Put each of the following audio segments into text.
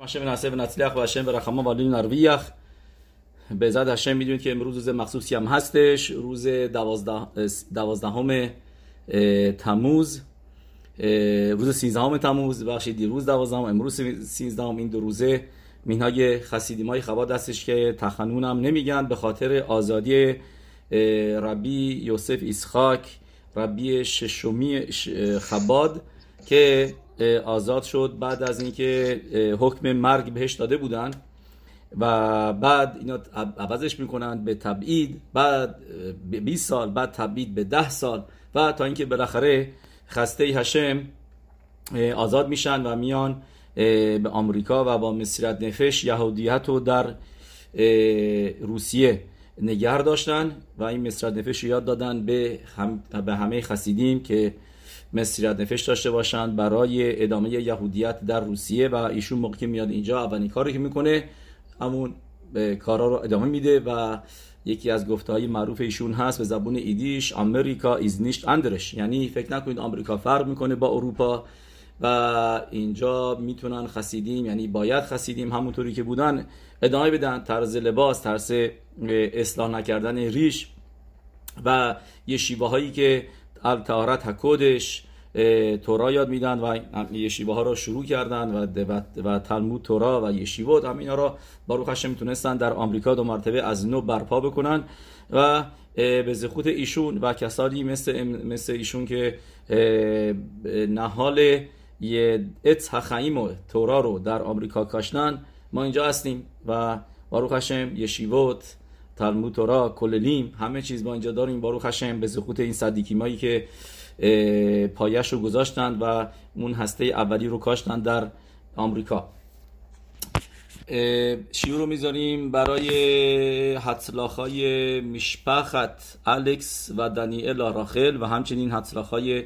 نصلیح و هشم برخما والی نرویخ به زد هشم می‌دونید که امروز روز مخصوصی هم هستش روز دوازده دوازدهم تموز روز سیزدهم تموز بخشید دیروز دوازدهم امروز سیزدهم این دو روزه مینهای خسیدیمای خبا دستش که تخنون هم نمیگن به خاطر آزادی ربی یوسف ایسخاک ربی ششمی خباد که آزاد شد بعد از اینکه حکم مرگ بهش داده بودن و بعد اینا عوضش می‌کنن به تبعید بعد 20 سال بعد تبعید به 10 سال و تا اینکه بالاخره خسته هشم آزاد میشن و میان به آمریکا و با مسیرت نفش یهودیت رو در روسیه نگر داشتن و این مسیرت نفش یاد دادن به, هم به همه خسیدیم که مسیرت نفش داشته باشند برای ادامه یهودیت در روسیه و ایشون موقع که میاد اینجا اولین کاری که می‌کنه همون کارا رو ادامه میده و یکی از گفته های معروف ایشون هست به زبون ایدیش امریکا ایز نیشت اندرش یعنی فکر نکنید آمریکا فرق می‌کنه با اروپا و اینجا می‌تونن خسیدیم یعنی باید خسیدیم همونطوری که بودن. ادامه بدن طرز لباس طرز اصلاح نکردن ریش و یه شیوه هایی که التهارت حکودش تورا یاد میدن و یشیبه ها را شروع کردن و, و, تلمود تورا و یشیوت هم اینا را باروخ هشم می‌تونستن در آمریکا دو مرتبه از نو برپا بکنن و به زخوت ایشون و کسانی مثل, مثل ایشون که نهال یه خیم و تورا رو در آمریکا کاشتن ما اینجا هستیم و باروخ هشم یشیوت تلمود تورا کللیم همه چیز ما اینجا داریم. باروخ هشم به زخوت این صدیکیمایی که پایش رو گذاشتند و اون هسته اولی رو کاشتن در آمریکا. شیور رو می‌ذاریم برای حتلاخای مشپخت الکس و دانیل راخل و همچنین حتلاخای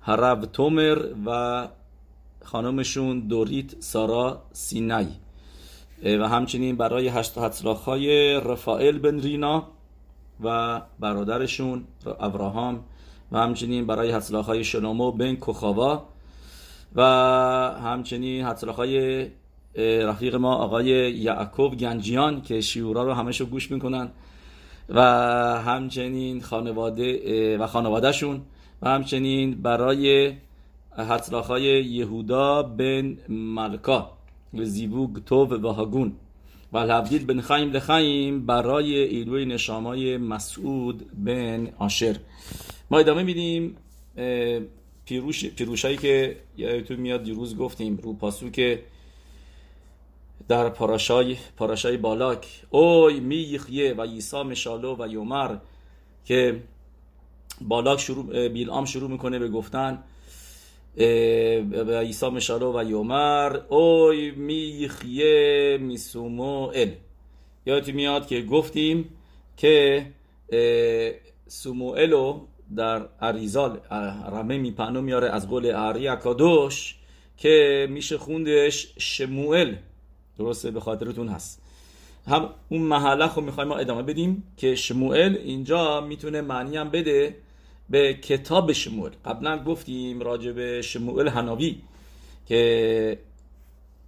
هرب تومر و خانمشون دوریت سارا سینای. و همچنین برای هشت حتلاخای رفائل بن رینا و برادرشون ابراهام و همچنین برای های شلومو بن کوخاوا و همچنین های رفیق ما آقای یعقوب گنجیان که شیورا رو همشو گوش می‌کنن و همچنین خانواده و خانوادهشون و همچنین برای های یهودا بن ملکا. و زیبوگ توب و هاگون. و الهبدیل بن خیم لخیم برای ایلوی نشامای مسعود بن آشر ما ادامه میدیم پیروش پیروشایی که یادتون میاد دیروز گفتیم رو پاسو که در پاراشای پاراشای بالاک. اوی میخیه و عیسی مشالو و یومر که بالاک شروع بیلام شروع می‌کنه به گفتن. و عیسی مشالو و یومر اوی میخیه میسومو ال یادتون میاد که گفتیم که سوموئلو در اریزال رمه میپنو میاره از قول اری اکادوش که میشه خوندش شموئل درسته به خاطرتون هست هم اون محله رو می‌خوایم ما ادامه بدیم که شموئل اینجا می‌تونه معنی هم بده به کتاب شموئل قبلا گفتیم راجع به شموئل هناوی که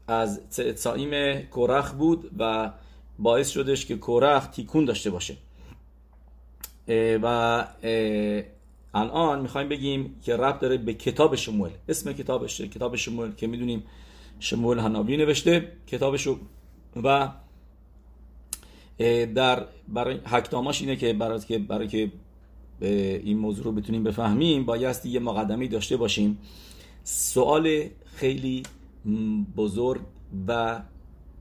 از سائیم کورخ بود و باعث شدش که کورخ تیکون داشته باشه. و الان می‌خوایم بگیم که رب داره به کتاب شمول. اسم کتابش کتاب شمول که می‌دونیم شمول هنابی نوشته کتابشو و در برای حکتاماش اینه که برای که برای که این موضوع رو بتونیم بفهمیم بایستی یه مقدمی داشته باشیم. سوال خیلی بزرگ و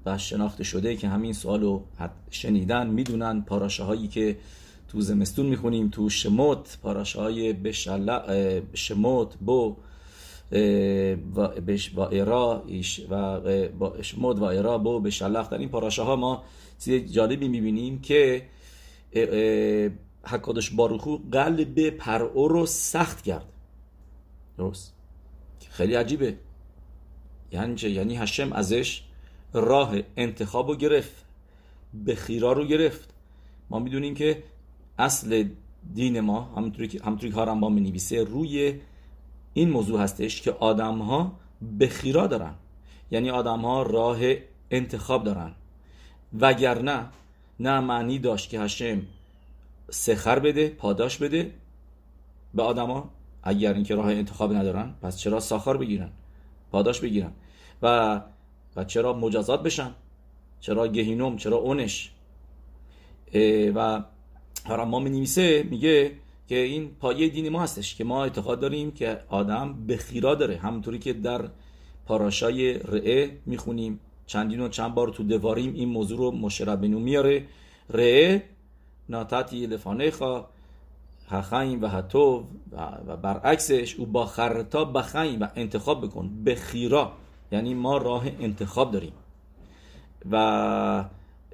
و شناخته شده که همین سوال رو شنیدن می‌دونن. پاراشه هایی که تو زمستون می‌خونیم تو شموت پاراشای بشل... شموت بو و بش و ایرا و با شموت و ایرا بو بشلخ در این پاراشه ها ما چیز جالبی می‌بینیم که حکادش باروخو قلب پرعو رو سخت کرد. درست. خیلی عجیبه. یعنی چه؟ یعنی هشم ازش راه انتخاب رو گرفت به خیرا رو گرفت. ما می‌دونیم که اصل دین ما همونطوری که همونطوری که با می روی این موضوع هستش که آدم ها به خیرا دارن. یعنی آدم ها راه انتخاب دارن. وگرنه نه معنی داشت که هشم سخر بده پاداش بده به آدما اگر اینکه راه انتخاب ندارن پس چرا ساخار بگیرن؟ پاداش بگیرن. و و چرا مجازات بشن؟ چرا گهینوم؟ چرا اونش؟ و ما می نویسه میگه که این پایه دین ما هستش که ما اعتقاد داریم که آدم به خیرا داره. همونطوری که در پاراشای رعه می‌خونیم. چندین و چند بار تو دواریم این موضوع رو مشربنو میاره. رعه ناتاتی لفانیخا هخایم و هتوب و برعکسش او با خرتا بخایم و انتخاب بکن به خیرا یعنی ما راه انتخاب داریم و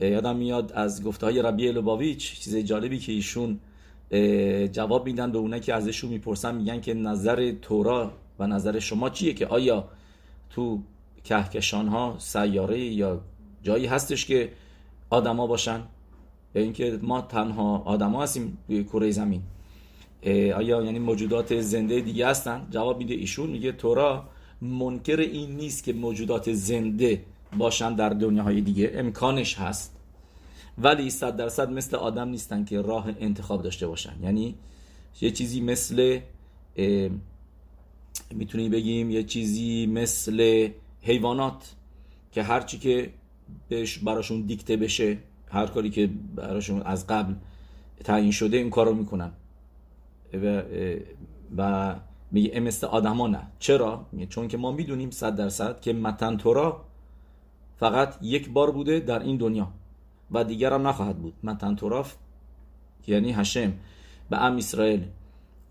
یادم میاد از گفته های ربی لباویچ چیز جالبی که ایشون جواب میدن به اونه که ازشون می‌پرسن میگن که نظر تورا و نظر شما چیه که آیا تو کهکشان ها سیاره یا جایی هستش که آدما باشن؟ یا اینکه ما تنها آدما هستیم روی کره زمین. آیا یعنی موجودات زنده دیگه هستن؟ جواب میده ایشون میگه تورا منکر این نیست که موجودات زنده باشن در دنیاهای دیگه امکانش هست. ولی صد درصد مثل آدم نیستن که راه انتخاب داشته باشن. یعنی یه چیزی مثل می‌تونیم بگیم یه چیزی مثل حیوانات که هرچی که بهش براشون دیکته بشه هر کاری که براشون از قبل تعیین شده این کار رو می‌کنن. و, و میگه مثل آدما نه. چرا؟ چون که ما می‌دونیم صد درصد که متن تورا فقط یک بار بوده در این دنیا و دیگر هم نخواهد بود. متن تورا یعنی هشم. به ام اسرائیل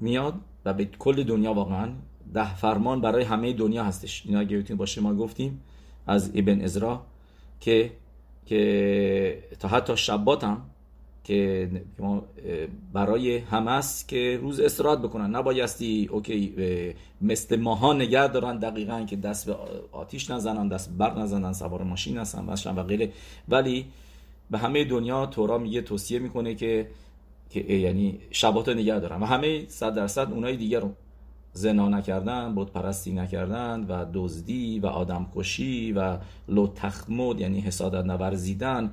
میاد و به کل دنیا واقعا ده فرمان برای همه دنیا هستش. اینا اگه باشه ما گفتیم از ابن ازرا که که تا حتی شبات هم که برای همس که روز استراحت بکنن. نبایستی اوکی مثل ماها نگه دارن دقیقا که دست به آتیش نزنن دست بر نزنن سوار ماشین هستن و غیره. ولی به همه دنیا تورا میگه توصیه می‌کنه که که یعنی شبات نگه دارن. و همه صد درصد اونای دیگر رو زنا نکردن بود پرستی نکردن و دزدی و آدم کشی و لو تخمود یعنی حسادت نورزیدن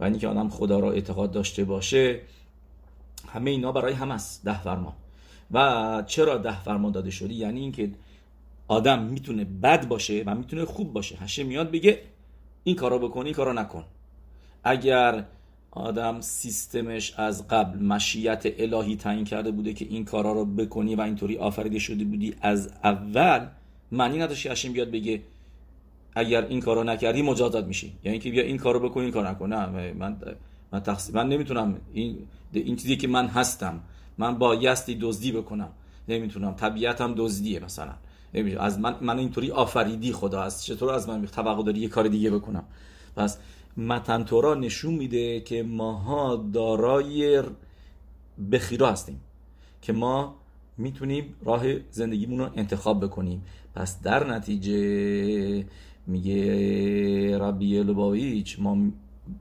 و اینکه آدم خدا را اعتقاد داشته باشه همه اینا برای هم است ده فرمان و چرا ده فرمان داده شده یعنی اینکه آدم می‌تونه بد باشه و می‌تونه خوب باشه. هشه میاد بگه این کارا بکن این کارا نکن. اگر آدم سیستمش از قبل مشیت الهی تعیین کرده بوده که این کارا رو بکنی و اینطوری آفریده شده بودی. از اول معنی نداشت هشم بیاد بگه اگر این کارو نکردی مجازات میشی. یعنی که بیا این کارو بکن این کار نکن. نه من من تقصیر من نمی‌تونم این این چیزی که من هستم من با یستی دزدی بکنم. نمی‌تونم. طبیعتم دزدیه مثلا. از من من اینطوری آفریدی خدا. است چطور از من توقع داری یه کار دیگه بکنم؟ پس متن تورا نشون میده که ماها دارای بخیرا هستیم که ما می‌تونیم راه زندگیمون رو انتخاب بکنیم. پس در نتیجه میگه ربی لباویچ ما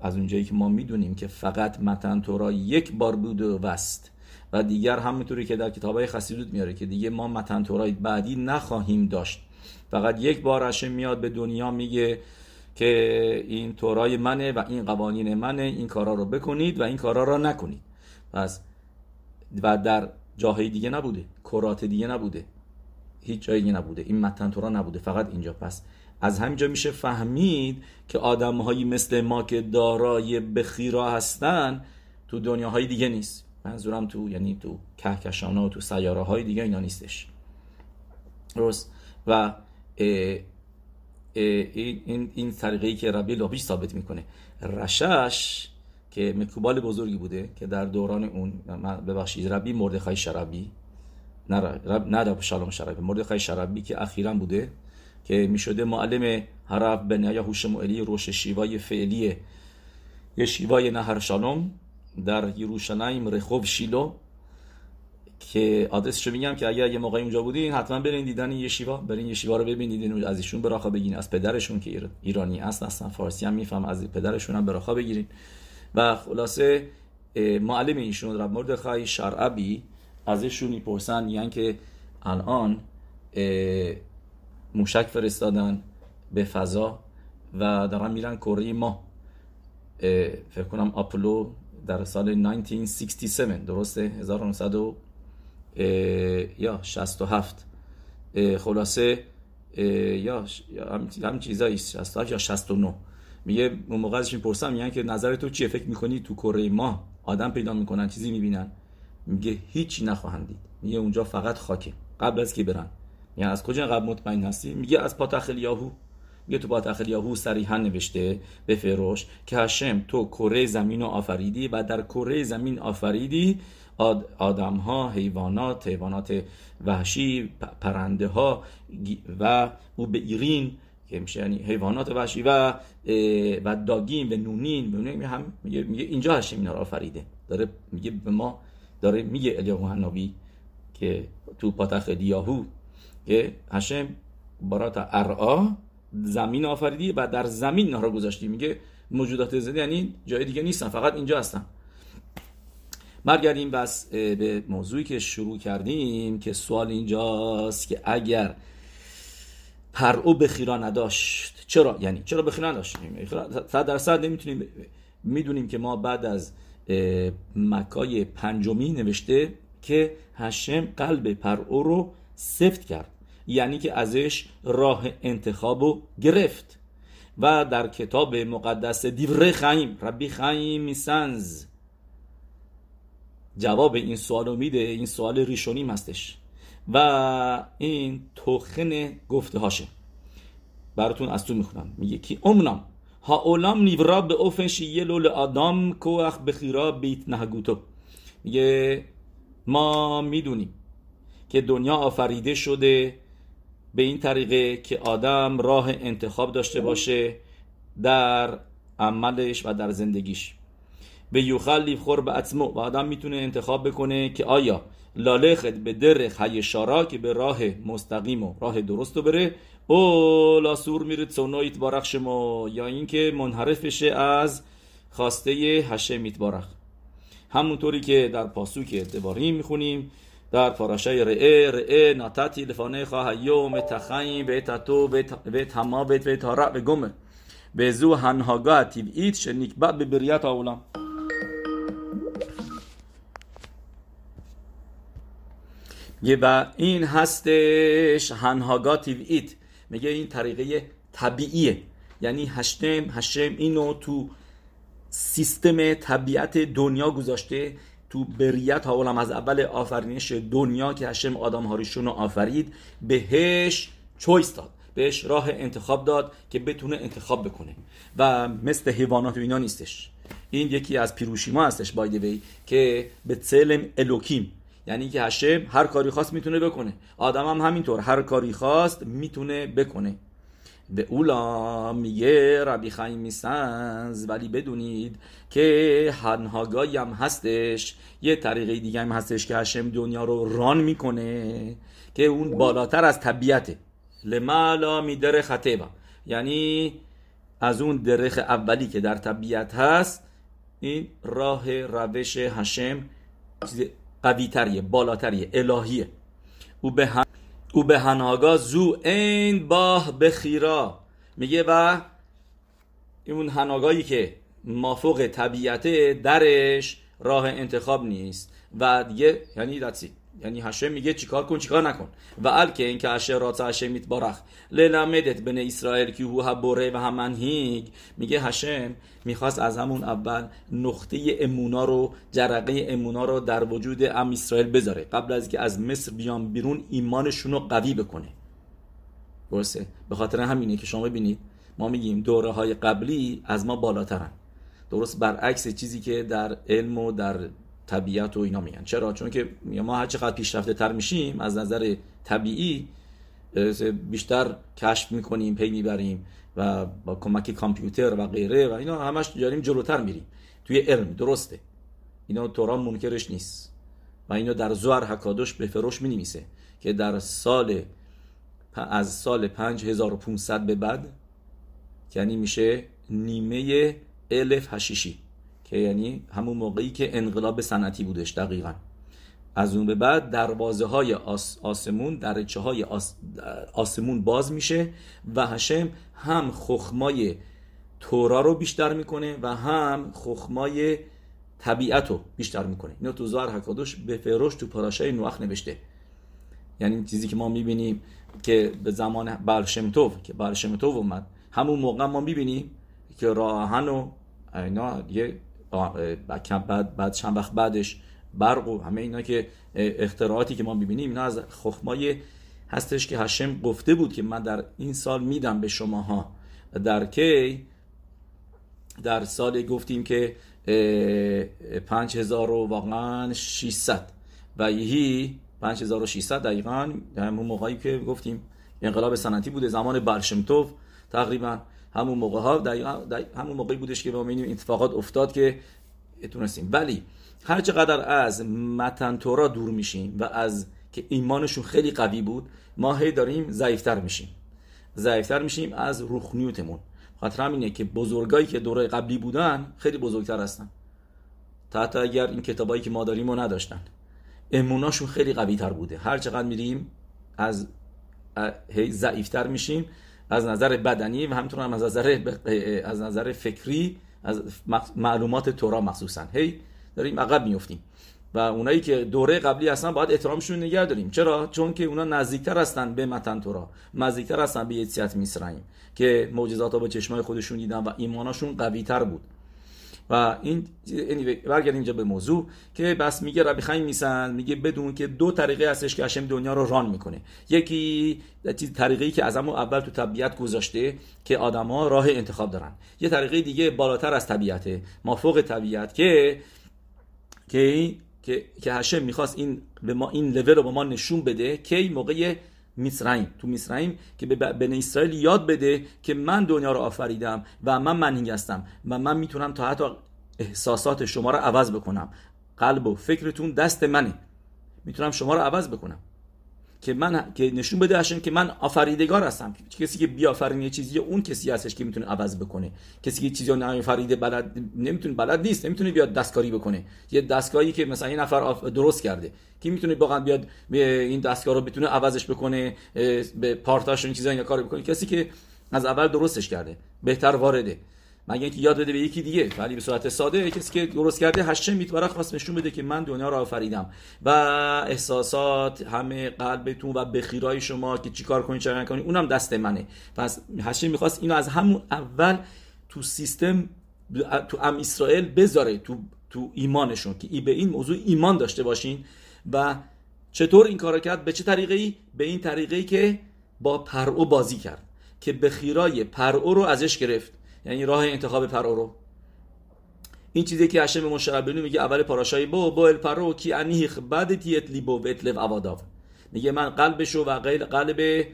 از اونجایی که ما می‌دونیم که فقط متن تورا یک بار بود و وست و دیگر همونطوری که در کتاب های خسیدوت میاره که دیگه ما متن تورای بعدی نخواهیم داشت. فقط یک بار هشه میاد به دنیا میگه که این تورای منه و این قوانین منه این کارا رو بکنید و این کارا رو نکنید. پس و در جاهای دیگه نبوده کرات دیگه نبوده هیچ جایی دیگه نبوده این متن تورا نبوده فقط اینجا. پس از همینجا میشه فهمید که آدم هایی مثل ما که دارای بخیرا هستن تو دنیاهای دیگه نیست. منظورم تو یعنی تو کهکشان و تو سیاره های دیگه اینا نیستش. درست؟ و این این طریقی که ربی لابیش ثابت می‌کنه. رشش که مکوبال بزرگی بوده که در دوران اون ببخشید ربی مردخای شربی. نه رب نه شالوم شربی مردخای شربی که اخیرا بوده که می‌شده معلم حرب بن یهوش موئلی روش شیوای فعلی یه شیوای نهر شالوم در یروشلایم رخوب شیلو. که آدرسشو میگم که اگر یه موقعی اونجا بودین حتما برین دیدن یه شیوا. برین یه شیوا رو ببینید از ایشون براخا بگین. از پدرشون که ایرانی است اصلا فارسی هم میفهم از پدرشون هم براخا بگیرین. و خلاصه معلم ایشون رب مردخای شرعبی ازشون می‌پرسن یعنی که الان موشک فرستادن به فضا و دارن میرن کره ما. فکر کنم آپولو در سال 1967 درسته؟ 1900 یا 67 خلاصه یا هم چیزایی 67 یا 69 میگه اون موقع ازش می‌پرسم میگن که نظر تو چیه؟ فکر می‌کنی تو کره ما آدم پیدا می‌کنن چیزی می‌بینن؟ میگه هیچی نخواهند دید میگه اونجا فقط خاکه. قبل از که برن؟ یعنی از کجا قبل مطمئن هستی؟ میگه از پاتخ یاهو میگه تو پاتخ یاهو صریحا نوشته به فروش که هشم تو کره زمین آفریدی و در کره زمین آفریدی آدم ها حیوانات حیوانات وحشی پرنده ها و او به ایرین که میشه یعنی حیوانات وحشی و و داگین و نونین میگه هم میگه, میگه اینجا هشم اینا رو آفریده. داره میگه به ما داره میگه الیاهو حنابی که تو پاتخ دیاهو که هشم برات ارعا زمین آفریدی و در زمین نهار گذاشتی. میگه موجودات زنده یعنی جای دیگه نیستن فقط اینجا هستن. برگردیم بس به موضوعی که شروع کردیم که سوال اینجاست که اگر پرعو بخیرا نداشت چرا؟ یعنی چرا بخیرا نداشت؟ صد درصد نمی‌تونیم می‌دونیم که ما بعد از مکای پنجمی نوشته که هشم قلب پرعو رو سفت کرد. یعنی که ازش راه انتخاب رو گرفت. و در کتاب مقدس دیوره خیم ربی خیم میسنز جواب این سوال رو میده این سوال ریشونیم هستش. و این توخن گفته هاشه. براتون از تو می‌خونم. میگه که امنام ها اولام نیورا به اوفن شیه لول آدام کوخ بخیرا بیت نهگوتو میگه ما می‌دونیم که دنیا آفریده شده به این طریقه که آدم راه انتخاب داشته باشه در عملش و در زندگیش. به یوخل لیفخور به اتمو و آدم می‌تونه انتخاب بکنه که آیا لالخت به درخ هیشارا که به راه مستقیم و راه درست بره او لاسور میره تسونایت بارخ شما یا اینکه منحرف بشه از خواسته هشم بارخ همونطوری که در پاسوک دباری می‌خونیم در پاراشای رئه رئه ناتاتی لفانه خواه یوم تخیم بیت تو بیت هما بیت بیت هارا به گمه به زو هنهاگاه تیبئیت شنکبه به بریت آولم و این هستش هنهاگا تیویت میگه این طریقه طبیعیه. یعنی هشتم هشم اینو تو سیستم طبیعت دنیا گذاشته. تو بریت ها از اول آفرینش دنیا که هشم آدم هاریشون رو آفرید بهش چویس داد. بهش راه انتخاب داد که بتونه انتخاب بکنه. و مثل حیوانات و اینا نیستش. این یکی از پیروشیما هستش بایدوی که به سلم الوکیم یعنی که هشم هر کاری خواست می‌تونه بکنه. آدم هم همینطور هر کاری خواست می‌تونه بکنه. به اولا میگه ربی خیم میسنز ولی بدونید که هنهاگایی هم هستش یه طریقه دیگه هم هستش که هشم دنیا رو ران می‌کنه که اون بالاتر از طبیعته لمالا میدره خطبه یعنی از اون درخ اولی که در طبیعت هست این راه روش هشم قوی تریه بالاتریه الهیه. او به او به هنهاگا زو این باه بخیرا میگه و اون هناگایی که مافوق طبیعته درش راه انتخاب نیست و دیگه یعنی داتسی یعنی هشم میگه چیکار کن چیکار نکن. و ال که اینکه هشم رات هشم میتبارخ للمدت بن اسرائیل که هو بوره و همنهیگ میگه هشم می‌خواست از همون اول نقطه امونا رو جرقه امونا رو در وجود ام اسرائیل بذاره. قبل از که از مصر بیان بیرون ایمانشون رو قوی بکنه. درسته؟ به خاطر همینه که شما ببینید ما میگیم دوره های قبلی از ما بالاترن. درست برعکس چیزی که در علم و در طبیعت و اینا میگن. چرا؟ چون که ما هر چقدر پیشرفته تر میشیم از نظر طبیعی بیشتر کشف می‌کنیم پی می‌بریم و با کمک کامپیوتر و غیره و اینا همش داریم جلوتر میریم. توی علم درسته. اینا توران منکرش نیست. و اینا در زوار حکادش به فروش می که در سال از سال 5500 به بعد یعنی میشه نیمه الف هشیشی. که یعنی همون موقعی که انقلاب صنعتی بودش دقیقا. از اون به بعد دروازه های آسمون درچه های آسمون باز میشه و هشم هم خخمای تورا رو بیشتر می‌کنه و هم خخمای طبیعت رو بیشتر می‌کنه. اینو تو زهر حکادوش به فروش تو پاراشای نوح نوشته. یعنی چیزی که ما می‌بینیم که به زمان برشمتوف که برشمتوف اومد همون موقع ما می‌بینیم که راهن و اینا دیگه بعد بعد چند وقت بعدش برق و همه اینا که اختراعاتی که ما می‌بینیم اینا از خخمای هستش که هشم گفته بود که من در این سال میدم به شماها. در کی؟ در سال گفتیم که پنج هزار و واقعا 600 و یهی 5600 دقیقا همون موقعی که گفتیم انقلاب سنتی بوده زمان برشمتوف تقریبا. همون موقع ها همون موقعی بودش که ما این اتفاقات افتاد که تونستیم ولی هر چقدر از متن تورا دور میشیم و از که ایمانشون خیلی قوی بود ما هی داریم ضعیفتر میشیم. ضعیفتر میشیم از روخنیوتمون خاطر اینه که بزرگایی که دوره قبلی بودن خیلی بزرگتر هستن. حتی اگر این کتابایی که ما داریم رو نداشتن. اموناشون خیلی قوی تر بوده. هر چقدر میریم از هی ضعیفتر میشیم. از نظر بدنی و همینطور هم از نظر از نظر فکری از معلومات تورا مخصوصا. هی داریم عقب میفتیم و اونایی که دوره قبلی هستن باید احترامشون نگه داریم. چرا؟ چون که اونا نزدیکتر هستن به متن تورا. نزدیکتر هستن به یتسیت میسرائیم که معجزات با چشمای خودشون دیدن و ایماناشون قوی تر بود. و این برگردیم اینجا به موضوع که بس میگه ربی خیم میسن میگه بدون که دو طریقه هستش که هشم دنیا رو ران می‌کنه. یکی طریقی که از اول تو طبیعت گذاشته که آدما راه انتخاب دارن. یه طریقه دیگه بالاتر از طبیعته ما فوق طبیعت که که که که هشم می‌خواست این به ما این لول رو به ما نشون بده که موقع میسرائیم تو میسرائیم که به بن اسرائیل یاد بده که من دنیا رو آفریدم و من منهینگ هستم و من می‌تونم تا حتی احساسات شما رو عوض بکنم. قلب و فکرتون دست منه. می‌تونم شما رو عوض بکنم. که من که نشون بده هشم که من آفریدگار هستم. کسی که بیافرین یه چیزی اون کسی هستش که می‌تونه عوض بکنه. کسی که چیزی رو نمیفریده بلد نمی‌تونه بلد نیست نمی‌تونه بیاد دستکاری بکنه. یه دستکاری که مثلا یه نفر درست کرده. کی می‌تونه واقعا بیاد این دستکار رو بتونه عوضش بکنه به پارتاش این چیزا اینا کار بکنه. کسی که از اول درستش کرده بهتر وارده. مگه اینکه یاد بده به یکی دیگه. ولی به صورت ساده کسی که درست کرده هشم میتواره خواست نشون بده که من دنیا رو آفریدم. و احساسات همه قلبتون و بخیرای شما که چیکار کنید چه کنید اونم دست منه. پس هشم می‌خواست اینو از همون اول تو سیستم تو ام اسرائیل بذاره تو تو ایمانشون که ای به این موضوع ایمان داشته باشین. و چطور این کارو کرد؟ به چه طریقه ای به این طریقه ای که با پرعو بازی کرد. که بخیرای پرعو رو ازش گرفت. یعنی راه انتخاب پرو رو. این چیزی که هشم مشربنو میگه اول پاراشای با با الپرو کی انیخ بعد تیت لیبو و اتلو اواداو میگه من قلبشو و غیر قلب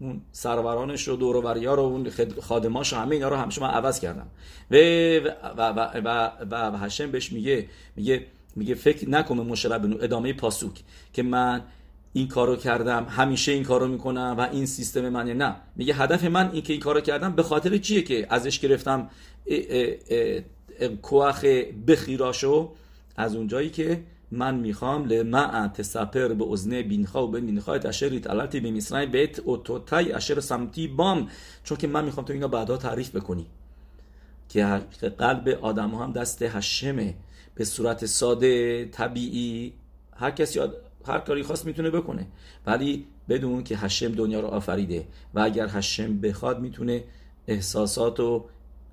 اون سرورانش و دورووریا رو اون خادماش و همه اینا رو همش من عوض کردم. و و و و, و, و هشم بهش میگه میگه میگه فکر نکنه مشربنو ادامه پاسوک که من این کارو کردم همیشه این کارو می‌کنم و این سیستم منه نه. میگه هدف من این که این کارو کردم به خاطر چیه که ازش گرفتم کوخ بخیراشو؟ از اونجایی که من می‌خوام لما تسپر به ازنه بینخا و به بینخا اشر علتی به میسرای بیت اوتوتای اشر سمتی بام. چون که من می‌خوام تو اینا بعدا تعریف بکنی. که قلب آدم هم دست هشمه. به صورت ساده طبیعی. هر کسی هر کاری خواست می‌تونه بکنه. ولی بدون که هشم دنیا رو آفریده و اگر هشم بخواد می‌تونه احساسات و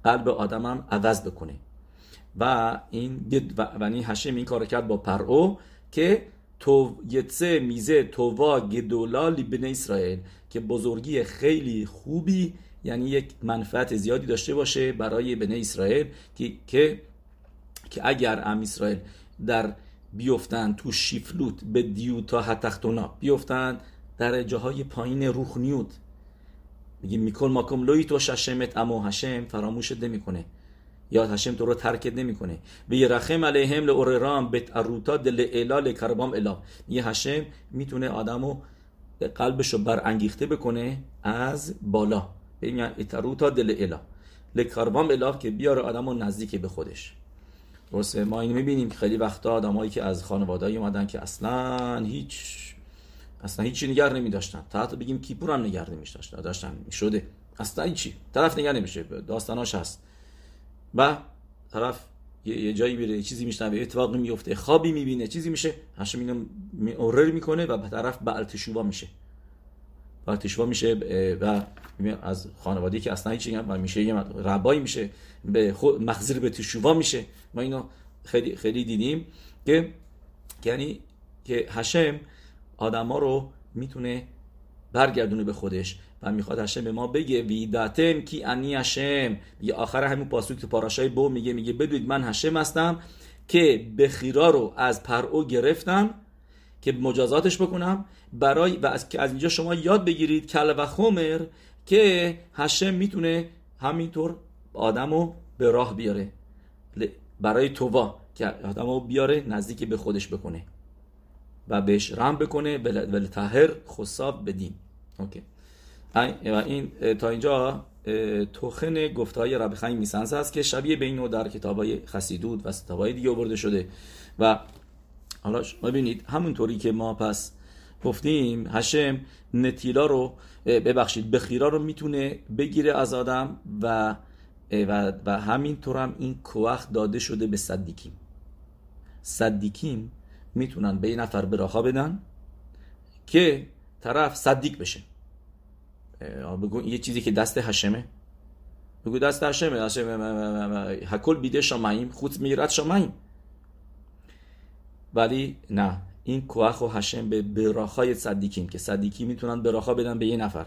قلب آدمم عوض بکنه. و این و این هشم این کار کرد با پرو که تو یتسه میزه تووا گدولا بن اسرائیل که بزرگی خیلی خوبی یعنی یک منفعت زیادی داشته باشه برای بن اسرائیل که که که اگر ام اسرائیل در بیفتن تو شیفلوت به دیوتا هتختونا بیفتن در جاهای پایین روخنیوت میگه میکن ماکم لوی تو ششمت اما هشم فراموشت نمی‌کنه یا هشم تو رو ترکت نمی‌کنه به رخم علیهم لوررام بت اروتا دل الا کربام الا یه هشم می‌تونه آدمو قلبش رو برانگیخته بکنه از بالا. ببین اتروتا دل الا لکربام الا که بیاره آدمو نزدیک به خودش. درسته؟ ما اینو می‌بینیم که خیلی وقتا آدمایی که از خانواده‌ای اومدن که اصلا هیچ اصلا هیچی نگر نمی داشتن تا حتی بگیم کیپور هم نگر نمی داشتن شده اصلا هیچی طرف نگر نمیشه داستاناش هست. و طرف یه جایی میره چیزی میشنوه اتفاقی میفته خوابی می‌بینه چیزی میشه هاشم اینو اورر می‌کنه و به طرف بعلتشوبا میشه. بعلتشوبا میشه و از خانوادگی که اصلا هیچی و میشه یه ربایی میشه به خود مخزر به تشوبا میشه. ما اینو خیلی خیلی دیدیم که یعنی که هشم آدما رو می‌تونه برگردونه به خودش و می‌خواد هشم به ما بگه ویداتم کی انی هشم؟ یه آخر همون پاسوک تو پاراشای بو میگه میگه بدوید من هشم هستم که بخیرا رو از پرعو گرفتم که مجازاتش بکنم برای و از, از اینجا شما یاد بگیرید کل و خمر که هشم می‌تونه همینطور آدمو به راه بیاره. برای تووا که آدمو بیاره نزدیک به خودش بکنه و بهش رم بکنه. ولی تهر خصاب بدین. اوکی. و این تا اینجا توخن گفته های ربی میسنس هست که شبیه به اینو در کتاب های خسیدود و کتاب های دیگه برده شده. و حالا ببینید همونطوری که ما پس گفتیم هشم نتیلا رو ببخشید بخیرا رو می‌تونه بگیره از آدم و و, و همینطور هم این کوخ داده شده به صدیکیم. صدیکیم می‌تونن به یه نفر براخا بدن که طرف صدیق بشه. بگو یه چیزی که دست هشمه. بگو دست هشمه هشمه هکل بیده شماییم خود میرد شماییم ولی نه. این کوخ و هشم به براخای صدیکیم که صدیکی می‌تونن براخا بدن به یه نفر.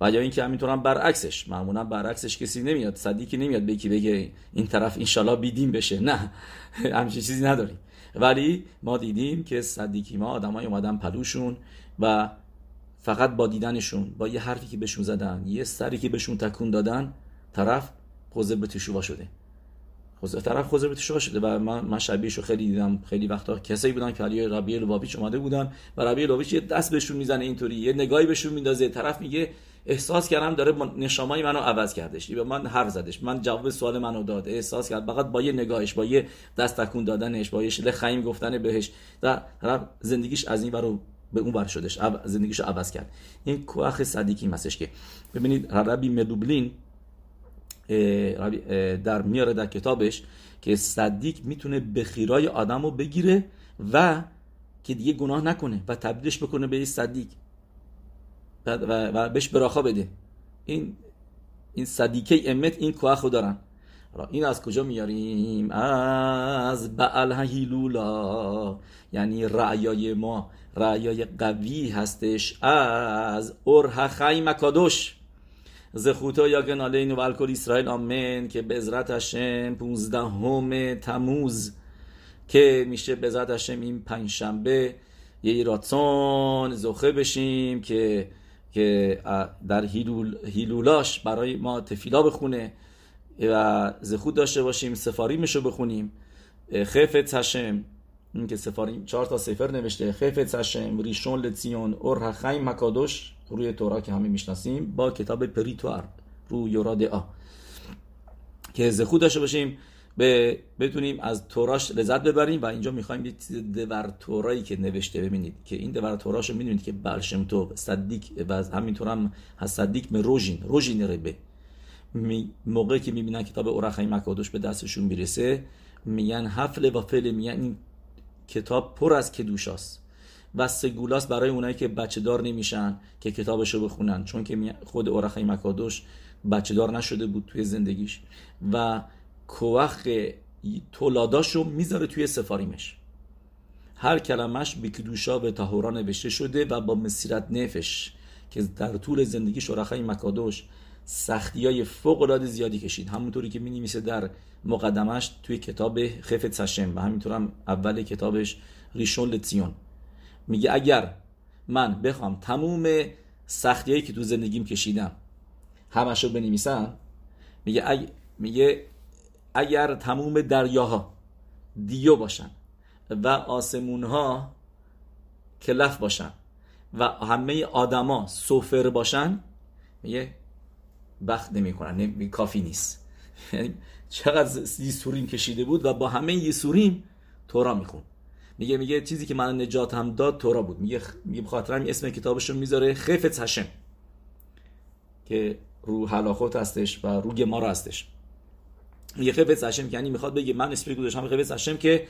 و یا اینکه همینطورم برعکسش. معمولا برعکسش کسی نمیاد. صدیکی نمیاد به یکی بگه این طرف انشالله بیدیم بشه. نه. همچین چیزی نداریم. ولی ما دیدیم که صدیکی ما آدمای اومدن پلوشون و فقط با دیدنشون با یه حرفی که بهشون زدن یه سری که بهشون تکون دادن طرف خوزه به شده. خوزه طرف خوزه به شده و من من شبیهشو خیلی دیدم. خیلی وقتا کسایی بودن که علی ربیع لوابیچ اومده بودن و ربیع لوابیچ یه دست بهشون می‌زنه اینطوری. یه نگاهی بهشون میندازه. طرف میگه احساس کردم داره نشامای منو عوض کردش. به من حرف زدش. من جواب سوال منو داد. احساس کرد. فقط با یه نگاهش با یه دست تکون دادنش با یه شله خیم گفتن بهش. در زندگیش از این برو به اون بر شدش. زندگیشو عوض کرد. این کوخ صدیقی مسش که. ببینید ربی مدوبلین در میاره در کتابش که صدیق می‌تونه بخیرای آدم رو بگیره و که دیگه گناه نکنه و تبدیلش بکنه به صدیق. و, بهش براخا بده. این این صدیقه امت این کوه خود دارن. این از کجا میاریم؟ از بعل هیلولا یعنی رعیای ما رعیای قوی هستش از ارها خی مکادوش. زخوتا یا گنالین و الکل اسرائیل آمن که به هشم پونزده تموز که میشه به هشم این پنجشنبه یه راتون زخه بشیم که که در هیلول هیلولاش برای ما تفیلا بخونه و زخود داشته باشیم سفاریمش رو بخونیم خفت هشم این که سفاریم چهار تا سفر نوشته. خفت هشم ریشون لتیون اور خیم مکادوش روی تورا که همه می‌شناسیم با کتاب پریتوار رو یوراد آ. که زخود داشته باشیم به بتونیم از توراش لذت ببریم و اینجا می‌خوایم یه چیز دور تورایی که نوشته ببینید. که این دور توراشو می‌دونید که بلشم تو صدیق و همینطور هم هست صدیق به روژین روژین ربه موقعی که می‌بینن کتاب اورخای مکادوش به دستشون می‌رسه میگن حفل و فل میگن این کتاب پر از کدوشاست و سگولاس برای اونایی که بچه دار نمیشن که کتابشو بخونن چون که خود اورخای مکادوش بچه دار نشده بود توی زندگیش و کوخ تولاداشو می‌ذاره توی سفاریمش. هر کلمش به کدوشا به تهورا نوشته شده و با مسیرت نفش که در طول زندگی شرخای مکادوش سختی های فوق العاده زیادی کشید. همونطوری که می در مقدمش توی کتاب خفت سشم و همینطور هم اول کتابش ریشون لتیون میگه اگر من بخوام تموم سختی هایی که تو زندگیم کشیدم همش رو بنویسم میگه میگه اگر تموم دریاها دیو باشن و آسمون ها کلف باشن و همه آدما سفر باشن میگه بخت نمی کافی نیست. یعنی چقدر یسوریم کشیده بود و با همه یسوریم تورا میخون. میگه میگه چیزی که من نجات هم داد تورا بود. میگه میگه بخاطر همین اسم کتابش رو می‌ذاره خفت هشم که رو حلاخوت هستش و رو گمارا هستش. میگه خفت هشم یعنی می‌خواد بگه من اسمی گذاشتم خفت هشم که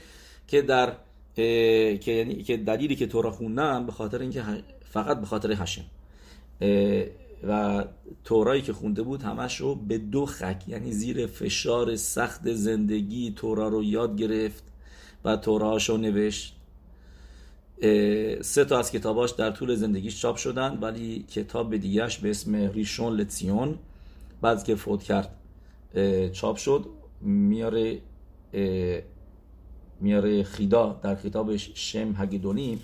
که در که یعنی که دلیلی که تورا خوندم به خاطر اینکه فقط به خاطر هشم و تورایی که خونده بود همش رو به دو خک یعنی زیر فشار سخت زندگی تورا رو یاد گرفت و تورهاش رو نوشت سه تا از کتاباش در طول زندگیش چاپ شدن ولی کتاب دیگهش به اسم ریشون لتسیون بعد که فوت کرد چاپ شد. میاره میاره خیدا در کتابش شم هگیدونیم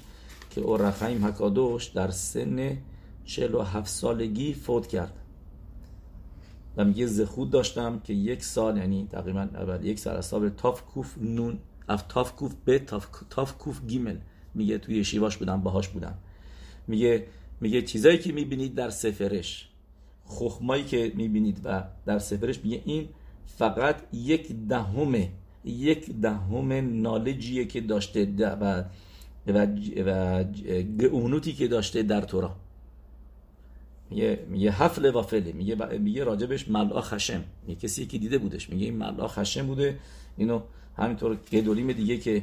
که اورخایم هکادوش در سن 47 سالگی فوت کرد. و میگه زخود داشتم که یک سال یعنی تقریبا اول یک سال از تاف کوف نون اف تاف کوف به تاف, تاف کوف گیمل میگه توی شیواش بودم باهاش بودم. میگه میگه چیزایی که می‌بینید در سفرش خخمایی که می‌بینید و در سفرش میگه این فقط یک دهم یک دهم نالجیه که داشته و و و گئونوتی که داشته در تورا. میگه میگه حفله و فله میگه میگه راجبش ملاخ خشم. میگه کسی که دیده بودش میگه این ملاخ خشم بوده. اینو همینطور گدولیم دیگه که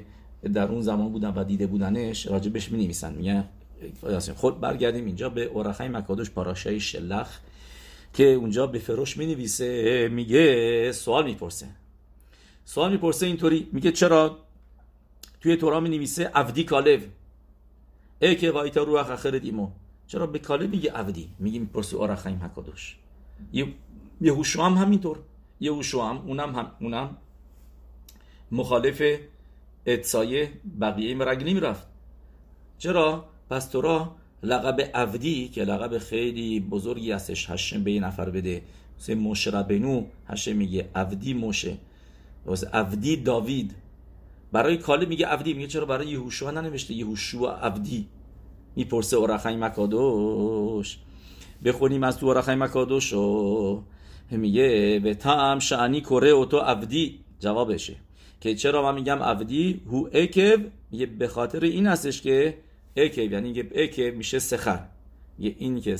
در اون زمان بودن و دیده بودنش راجبش می نویسن میگه خود برگردیم اینجا به اورخای مکادوش پاراشای شلخ که اونجا به فروش می نویسه میگه سوال می‌پرسه. سوال می‌پرسه اینطوری. میگه چرا توی تورا می نویسه افدی کالو ای که وایتا روح اخر دیمو چرا به کاله میگه عبدی؟ میگه می‌پرسه آرخایم حکادوش. یهوشو هم همینطور. یهوشو هم اونم هم اونم مخالف اتسایه بقیه مرگلی می‌رفت چرا؟ پس تو را لقب عبدی که لقب خیلی بزرگی هستش هشم به یه نفر بده. مثل موشه ربنو هشم میگه عبدی موشه. عبدی داوید. برای کاله میگه عبدی میگه چرا برای یهوشوا ننوشته؟ یهوشوا عبدی. می‌پرسه اورخای مکادوش. بخونیم از تو اورخای مکادوش و میگه به تام شعنی کره اوتو عبدی. جوابشه. که چرا من میگم عبدی؟ هو اکب میگه به خاطر این هستش که اکب یعنی که اکب میشه سخر یه این که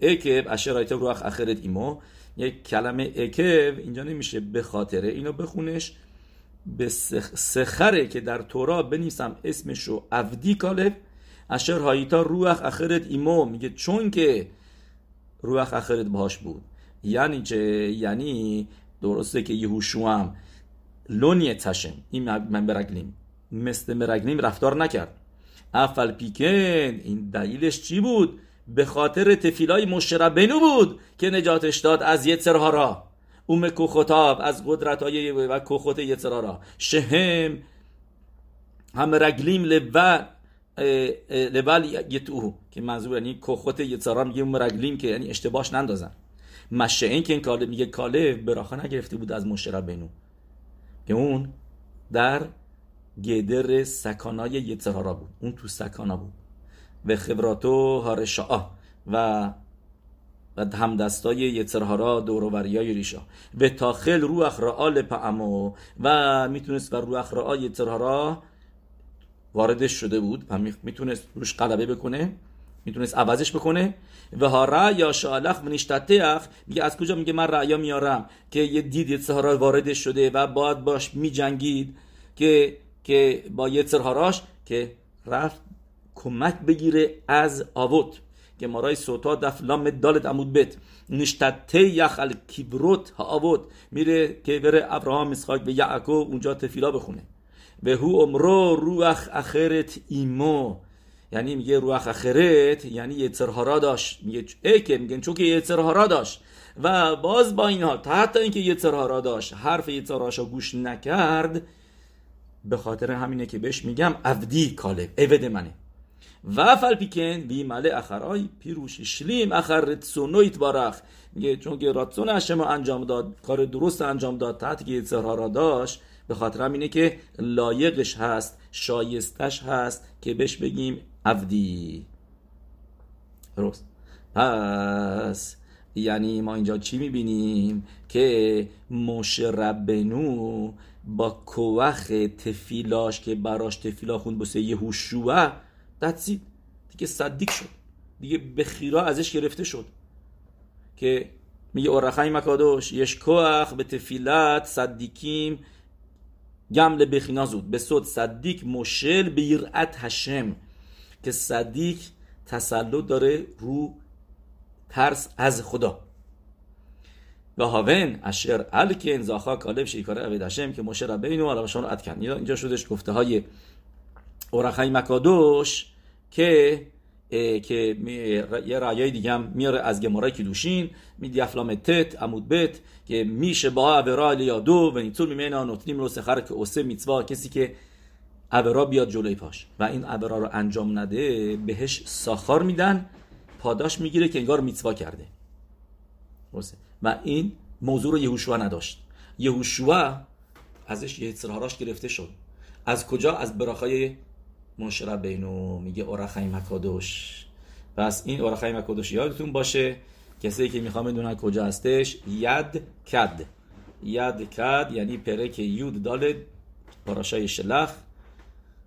اکب اشرایت روح اخرت ایمو. یک کلمه اکب اینجا نمیشه به خاطره اینو بخونش. به سخره که در تورا بنیسم اسمشو عبدی کالب اشر هایتا روح اخرت ایمو میگه چون که روح اخرت باش بود. یعنی چه؟ یعنی درسته که یهوشو هم لونی تشم. این من برگلیم. مثل مرگلیم رفتار نکرد. افل پیکن این دلیلش چی بود؟ به خاطر تفیلای مشربنو بود که نجاتش داد از یترهارا اوم کوخوتاب از قدرت های و کوخوت یترهارا شهم هم رگلیم لبن لبل یتو که منظور یعنی کوخوت یترا میگه مرگلیم که یعنی اشتباهش نندازن. مشه این که این کاله میگه کاله براخه نگرفته بود از مشربنو که اون در گدر سکانای یترارا بود. اون تو سکانا بود. و خبراتو هارشا و و همدستای یترهارا دوروریای ریشا. و تاخل روح رعال پعمو و می‌تونست و روح رعال یترهارا واردش شده بود و می‌تونست روش قلبه بکنه می‌تونست عوضش بکنه. و ها یا شالخ منیشتتیخ میگه از کجا؟ میگه من رعیا میارم که یه دید یه سهارا واردش شده و باید باش میجنگید که که با یه سرهاراش که رفت کمک بگیره از آوت. که مارای سوتا دف لام دالت عمود بت. نشتته یخ کیبروت ها آوت. میره که بره ابراهام مسخاک به یعقوب اونجا تفیلا بخونه. به هو امرو روح اخرت ایمو. یعنی میگه روح اخرت یعنی یترهارا داشت. میگه ای که میگن چون که یترهارا داشت. و باز با اینها حتی اینکه یترهارا داشت حرف یترهاراشا گوش نکرد به خاطر همینه که بهش میگم عبدی کالب عبد منه. و فل پیکن وی مله اخرای پیروش شلیم اخر سونویت بارخ میگه چون که راتسون هشم انجام داد کار درست انجام داد تحت که یترهارا داشت به خاطر همینه که لایقش هست شایستش هست که بهش بگیم عبدی. درست. پس یعنی ما اینجا چی می‌بینیم؟ که موشه ربنو با کوخ تفیلاش که براش تفیلا خوند بسه یهوشوع دتسی دیگه صدیق شد. دیگه به خیرا ازش گرفته شد. که میگه اورخای مکادوش یش کوخ به تفیلت صدیکیم بخینا زود به صد صدیق مشل به یرعت که صدیق تسلط داره رو ترس از خدا. و هاون اشر الکن زاخا کالب شیکاره اوید هشم که مشه را بینو علا شان اتکن اینجا شدش گفته های اورخای مکادوش که که یه رایای دیگه هم میاره از گمارای کدوشین میدی افلام تت عمود بت که میشه با اورا دو و نیتور میمینا نوتنیم رو سخر که اوسه میتوا کسی که اورا بیاد جلوی پاش. و این اورا رو انجام نده بهش ساخار میدن پاداش می‌گیره که انگار میتوا کرده. و این موضوع رو یهوشوا نداشت. یهوشوا ازش یه گرفته شد. از کجا؟ از براخای منشرب بینو میگه اورخای مکادوش. پس این اورخای مکادوش یادتون باشه کسی که می‌خوام بدونن کجا هستش. ید کد. ید کد یعنی پرک یود دال پاراشای شلخ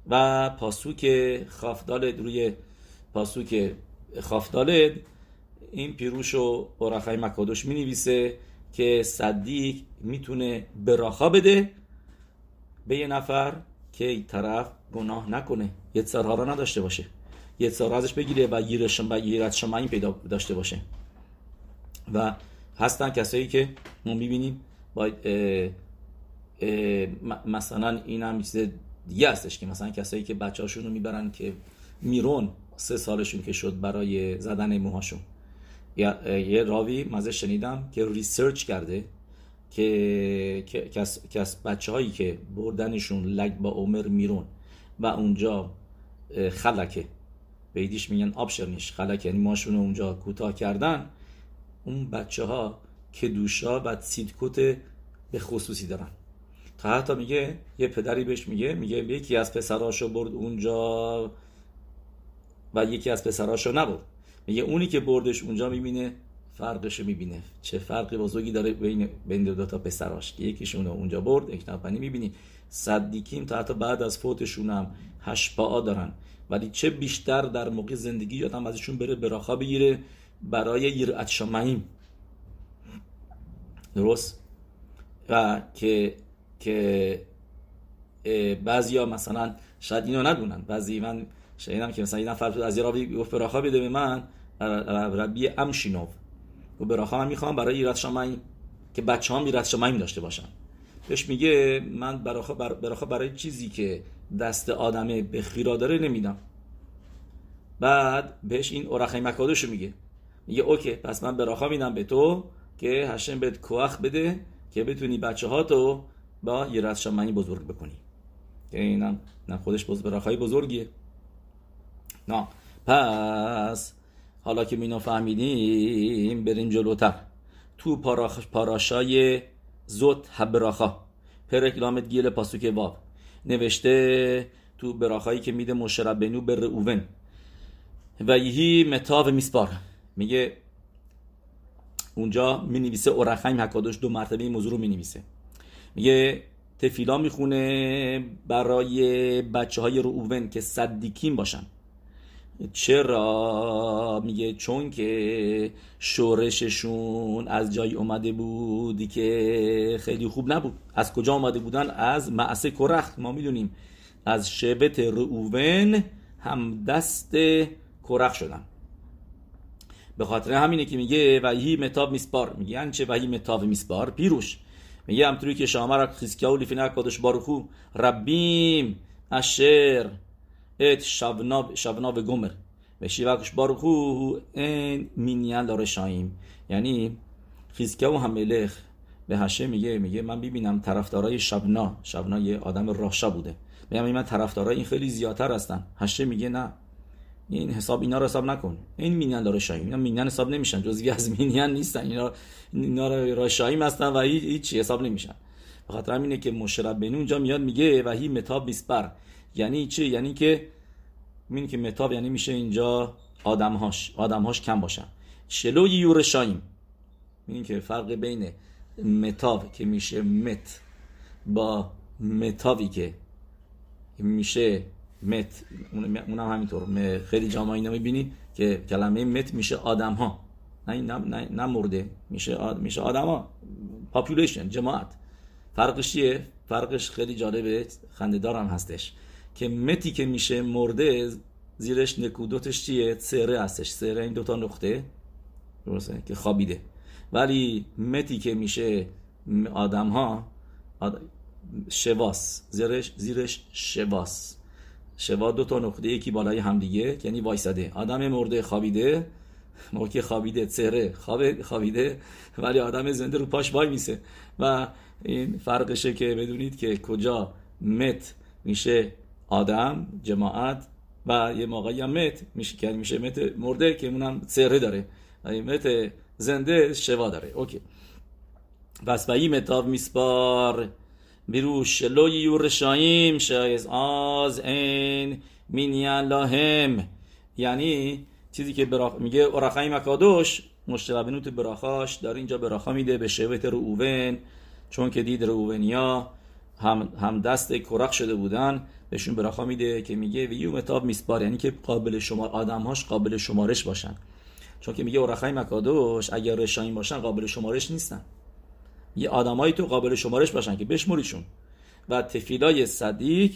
و پاسوک خاف دالد روی پاسوک خاف دالد این پیروش و اورخای مکادوش می نویسه که صدیق می‌تونه براخا بده. به یه نفر که این طرف گناه نکنه. یه را نداشته باشه. یه ازش بگیره و گیرشم و گیرت شما این پیدا داشته باشه. و هستن کسایی که ما می‌بینیم باید مثلا این هم چیز دیگه هستش که مثلا کسایی که بچه هاشون رو می‌برن که میرون سه سالشون که شد برای زدن موهاشون. یه راوی مزه شنیدم که research کرده. که کس بچه هایی که بردنشون ל"ג בעומר میرون و اونجا חלאקה. به ایدیش میگن אפשערניש חלאקה. یعنی موشون اونجا کوتاه کردن اون بچه ها که دوشا و سیدکوت به خصوصی دارن. تا حتی میگه یه پدری بهش میگه میگه یکی از پسراشو برد اونجا و یکی از پسراشو نبرد. میگه اونی که بردش اونجا می‌بینه فرقشو می‌بینه. چه فرقی بزرگی داره بین بین دو تا پسراش؟ که یکیشون اونجا برد یک نفنی می‌بینی. صدیکیم تا حتی بعد از فوتشون هم هشپا دارن. ولی چه بیشتر در موقع زندگی یادم ازشون بره براخا بگیره برای یرعت شمعیم. درست؟ و که که بعضیا مثلا شاید اینو ندونن. بعضی من شنیدم که مثلا این نفر از یه راوی گفت براخا بده به من ربی امشینوف. و براخا من می‌خوام برای ایرت شمعیم که بچه هم شمعیم داشته باشن. بهش میگه من براخا, براخا برای چیزی که دست آدمه به خیرا داره نمیدم. بعد بهش این اورخای مکادوشو میگه. میگه اوکی پس من براخا میدم به تو که هشم بهت کوخ بده که بتونی بچه ها تو با یه رد شمانی بزرگ بکنی. که اینم نه خودش باز براخای بزرگیه. نه پس حالا که مینو فهمیدیم بریم جلوتر. تو پاراخ پاراشای زوت هبراخا پرک لامت گیل پاسوک باب نوشته تو براخایی که میده مشربنو به اوون. و یهی متاو میسپار. میگه اونجا می نویسه اورخایم حکادوش دو مرتبه این موضوع رو می نویسه میگه تفیلا می‌خونه برای بچه های رو که صدیکین باشن. چرا؟ میگه چون که شورششون از جای اومده بودی که خیلی خوب نبود. از کجا اومده بودن؟ از معسه کرخت. ما می‌دونیم. از شبت روون هم دست کرخ شدن. به خاطر همینه که میگه وحی متاب میسپار. میگه یعنی چه وحی متاب میسپار؟ پیروش. میگه همطوری که شامر خیسکیاو لیفینه کادش بارخو ربیم اشر. شبنا و گمر و شیوکش بارخو این مینیان داره شایم یعنی خیزکیاو هم ملخ به هشه میگه میگه من ببینم طرفدارای شبنا شبنا یه آدم راشا بوده میگم من طرفدارای این خیلی زیادتر هستن هشه میگه این حساب اینا رو حساب نکن این مینیان داره شایم اینا مینیان حساب نمیشن جزوی از مینیان نیستن اینا اینا راشایم هستن و هیچ حساب نمیشن به خاطر همینه که مشرب بین اونجا میاد میگه و هی متاب بیسپر یعنی چی؟ یعنی که می‌بینی که متاب یعنی میشه اینجا آدمهاش آدمهاش کم باشن. شلو یور شایم. می‌دونی که فرق بین متاو که میشه مت با متاوی که میشه مت. اونم همینطور. خیلی جامعه اینا می‌بینی که کلمه مت میشه آدم ها نه نه نه, مرده. میشه آد... میشه آدما پاپولیشن جماعت. فرقش چیه؟ فرقش خیلی جالبه. خنده هم هستش. که متی که میشه مرده زیرش نکودوتش چیه؟ سره هستش. سره این دوتا نقطه. درسته؟ که خوابیده. ولی متی که میشه آدم ها شواس. زیرش زیرش شواس. شوا دو تا نقطه یکی بالای همدیگه یعنی وایساده. آدم مرده خوابیده. موقع خوابیده سره خواب خوابیده. ولی آدم زنده رو پاش وای میسه. و این فرقشه که بدونید که کجا مت میشه آدم جماعت و یه موقعی هم مت میشه که میشه مت مرده که اونم سره داره. و مت زنده شوا داره. اوکی. پس این متاب میسپار. بیروش لو یورشایم شایز آز این مینیان لاهم. یعنی چیزی که براخ... میگه اورخای مکادوش مشتبه تو براخاش داره اینجا براخا میده به شوت اوون چون که دید روونیا هم, هم دست کرخ شده بودن. بهشون براخا میده که میگه ویو متاب میسپار یعنی که قابل شما آدمهاش قابل شمارش باشن. چون که میگه اورخای مکادوش اگر رشاین باشن قابل شمارش نیستن. یه آدمایی تو قابل شمارش باشن که بشموریشون. و تفیلای صدیق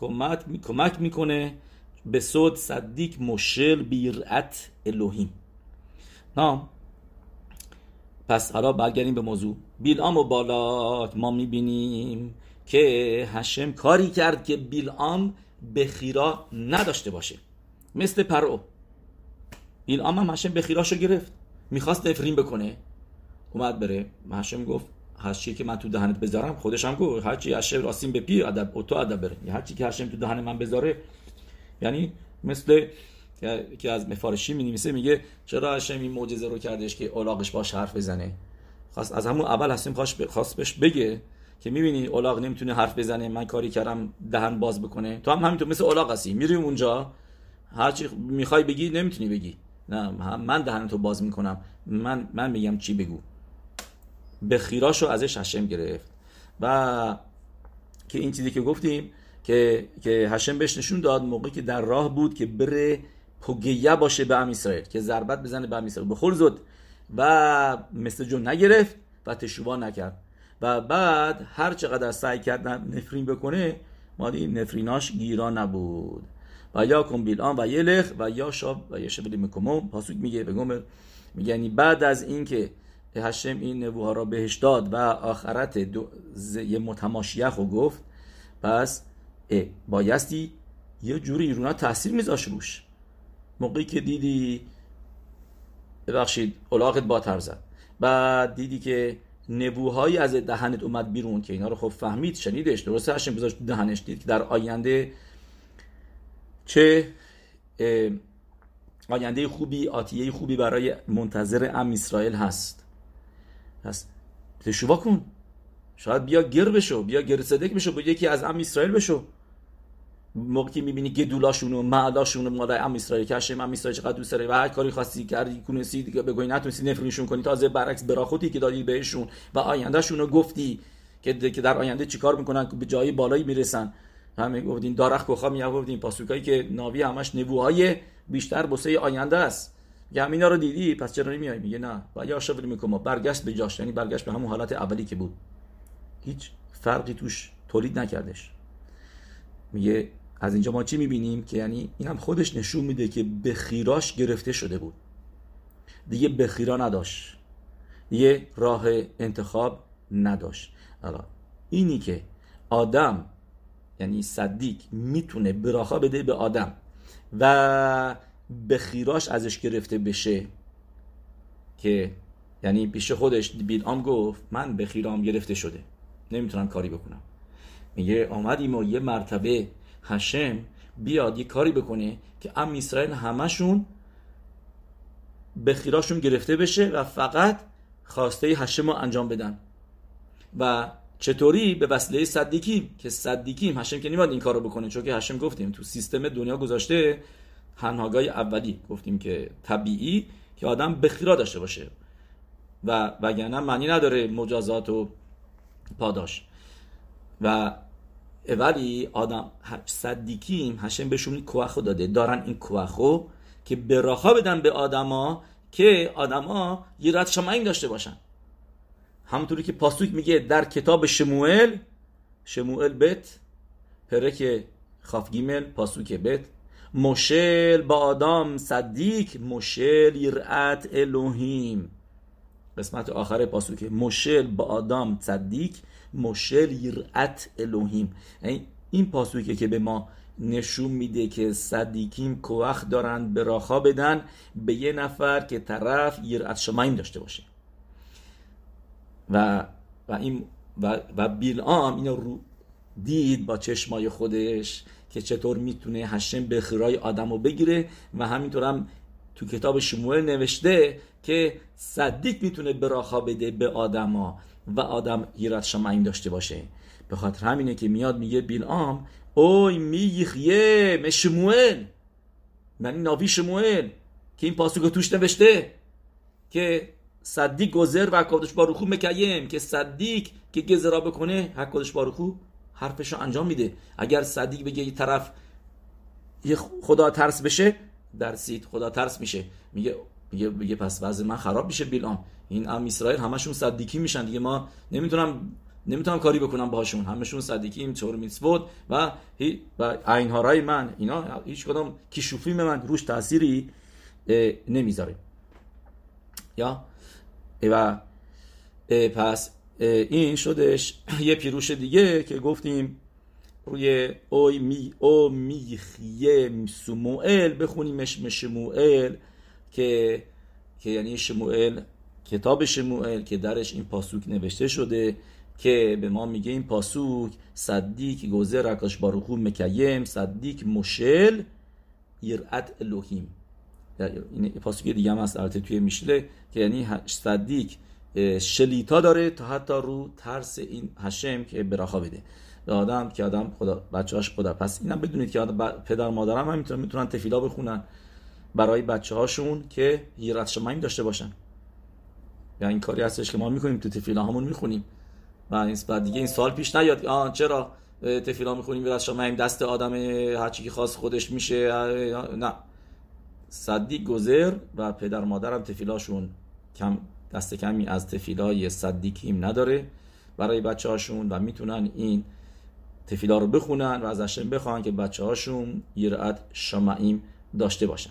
کمک, کمک می‌کنه به صد صدیق مشل بیرعت الوهیم نام پس حالا برگردیم به موضوع. بیلام و بالا ما می‌بینیم. که هشم کاری کرد که بیلام به خیرا نداشته باشه. مثل پرو. بیلام هم هشم به خیراشو گرفت. می‌خواست افرین بکنه. اومد بره. هشم گفت هر چی که من تو دهنت بذارم خودش هم گفت هر چی هشم راستین به پی ادب او تو ادب بره. هر چی که هشم تو دهن من بذاره یعنی مثل که از مفارشی می نویسه میگه چرا هشم این معجزه رو کردش که اولاغش باش حرف بزنه؟ خواست از همون اول هستیم خواست بهش بگه. که می‌بینی اولاغ نمی‌تونه حرف بزنه من کاری کردم دهن باز بکنه. تو هم همینطور مثل اولاغ هستی. میری اونجا. هر چی می‌خوای بگی نمی‌تونی بگی. نه من دهن تو باز می‌کنم. من من میگم چی بگو. به خیراشو ازش هشم گرفت. و که این چیزی که گفتیم که که هشم بهش نشون داد موقعی که در راه بود که بره پوگیه باشه به ام اسرائیل که ضربت بزنه به ام اسرائیل. به خل زد و مثل جو نگرفت و تشوبا نکرد. و بعد هر چقدر سعی کرد نفرین بکنه مادی نفریناش گیرا نبود. و یا کن بیلان و یلخ و یا شاب و یه بلی مکمو پاسوک میگه به گمر. میگه یعنی بعد از اینکه هشم این نبوها را بهش داد و آخرت دو یه متماشیخ رو گفت پس بایستی یه جوری ایرونا تاثیر میذاش روش. موقعی که دیدی ببخشید الاغت با زد بعد دیدی که نبوهایی از دهنت اومد بیرون که اینا رو خب فهمید شنیدش درسته هشم بذاشت دهنش دید که در آینده چه آینده خوبی آتیه خوبی برای منتظر ام اسرائیل هست. پس تشووا کن. شاید بیا گر بشو بیا گر صدق بشو با یکی از ام اسرائیل بشو. موقعی که می‌بینی گدولاشون و معلاشون و مادر ام اسرائیل هشم ام اسرائیل چقدر دوست داره و هر کاری خواستی کردی کنسی دیگه بگوی نتونستی نفرینشون کنی. تازه برعکس براخوتی که دادی بهشون و آیندهشون رو گفتی که که در آینده چیکار می‌کنن که به جای بالایی می‌رسن. همه گفتین دارخ کوخا می گفتین پاسوکایی که ناوی همش نبوهای بیشتر بسه آینده است. یا همینا رو دیدی؟ پس چرا نمیای؟ میگه نه. و یا شفر می‌کنم برگشت به جاش یعنی برگشت به همون حالت اولی که بود. هیچ فرقی توش تولید نکردش. میگه از اینجا ما چی می‌بینیم؟ که یعنی این هم خودش نشون میده که به خیراش گرفته شده بود. دیگه به خیرا نداشت. دیگه راه انتخاب نداشت. حالا اینی که آدم یعنی صدیق می‌تونه براخا بده به آدم و به خیراش ازش گرفته بشه که یعنی پیش خودش بیلام گفت من به خیرام گرفته شده. نمی‌تونم کاری بکنم. میگه آمدیم و یه مرتبه هشم بیاد یه کاری بکنه که ام اسرائیل همشون به خیراشون گرفته بشه و فقط خواسته هشم رو انجام بدن. و چطوری؟ به وسیله صدیکیم که صدیکیم هشم که نمیاد این کار رو بکنه چون که هشم گفتیم تو سیستم دنیا گذاشته هنهاگای اولی گفتیم که طبیعی که آدم بخیرا داشته باشه. و وگرنه معنی نداره مجازات و پاداش. و ولی آدم صدیکیم هشم بهشون کوخو داده. دارن این کوخو که براخا بدن به آدما که آدما یرات شمعین داشته باشن. همونطوری که پاسوک میگه در کتاب شموئل شموئل بت پرک خافگیمل پاسوک بت. مشل با آدم صدیک مشل یرعت الوهیم قسمت آخر پاسوکه مشل با آدم صدیک مشل یرعت الوهیم یعنی این پاسوکه که به ما نشون میده که صدیکیم کوخ دارن به راخا بدن به یه نفر که طرف یرعت شمایم داشته باشه. و و این و, و بیلام اینو رو دید با چشمای خودش که چطور می‌تونه هشم به خیرای آدم رو بگیره و همینطور هم تو کتاب شموئل نوشته که صدیق می‌تونه براخا بده به آدما. و آدم هیرت شمعین داشته باشه. به خاطر همینه که میاد میگه بیلام اوی میخیه شموئل. من این ناوی شموئل که این پاسوک توش نوشته. که صدیق گذر و حکادش باروخو مکیم. که صدیق که گذرا بکنه حکادش باروخو حرفشو انجام میده. اگر صدیق بگه یه طرف یه خدا ترس بشه در سید خدا ترس میشه. میگه میگه میگه پس وضع من خراب میشه بیلام این ام اسرائیل همشون صدیقی میشن دیگه. ما نمی‌تونم نمی‌تونم کاری بکنم باهاشون. همشون صدیقی این چور میسفود و و عین هارای من. اینا هیچ کدوم کیشوفی من روش تأثیری نمی‌ذاره. یا؟ و پس این شدش یه پیروش دیگه که گفتیم روی اوی می او میخیه سموئل. بخونیمش شموئل که که یعنی شموئل کتاب شموئل که درش این پاسوک نوشته شده که به ما میگه این پاسوک صدیق گوزه رکاش باروخو مکیم صدیق مشل یرعت الوهیم این پاسوک دیگه هم هست البته توی میشله که یعنی صدیق شلیتا داره تا حتی رو ترس این هشم که براخا بده. به آدم که آدم خدا بچه‌هاش خدا پس اینم بدونید که پدر مادرم هم می‌تونن می‌تونن تفیلا بخونن. برای بچه هاشون که هیرت شمایم داشته باشن. یا این کاری هستش که ما می‌کنیم تو تفیلا همون می‌خونیم. و این بعد دیگه این سال پیش نیاد. آه چرا تفیلا می‌خونیم؟ هیرت شمایم دست آدم هرچی که خواست خودش میشه. نه. صدیق گذر و پدر مادرم تفیلاشون کم دست کمی از تفیلای صدیکیم نداره برای بچه هاشون و می‌تونن این تفیلا رو بخونن و از بخوان که بچه هاشون یرعت شمعیم داشته باشن.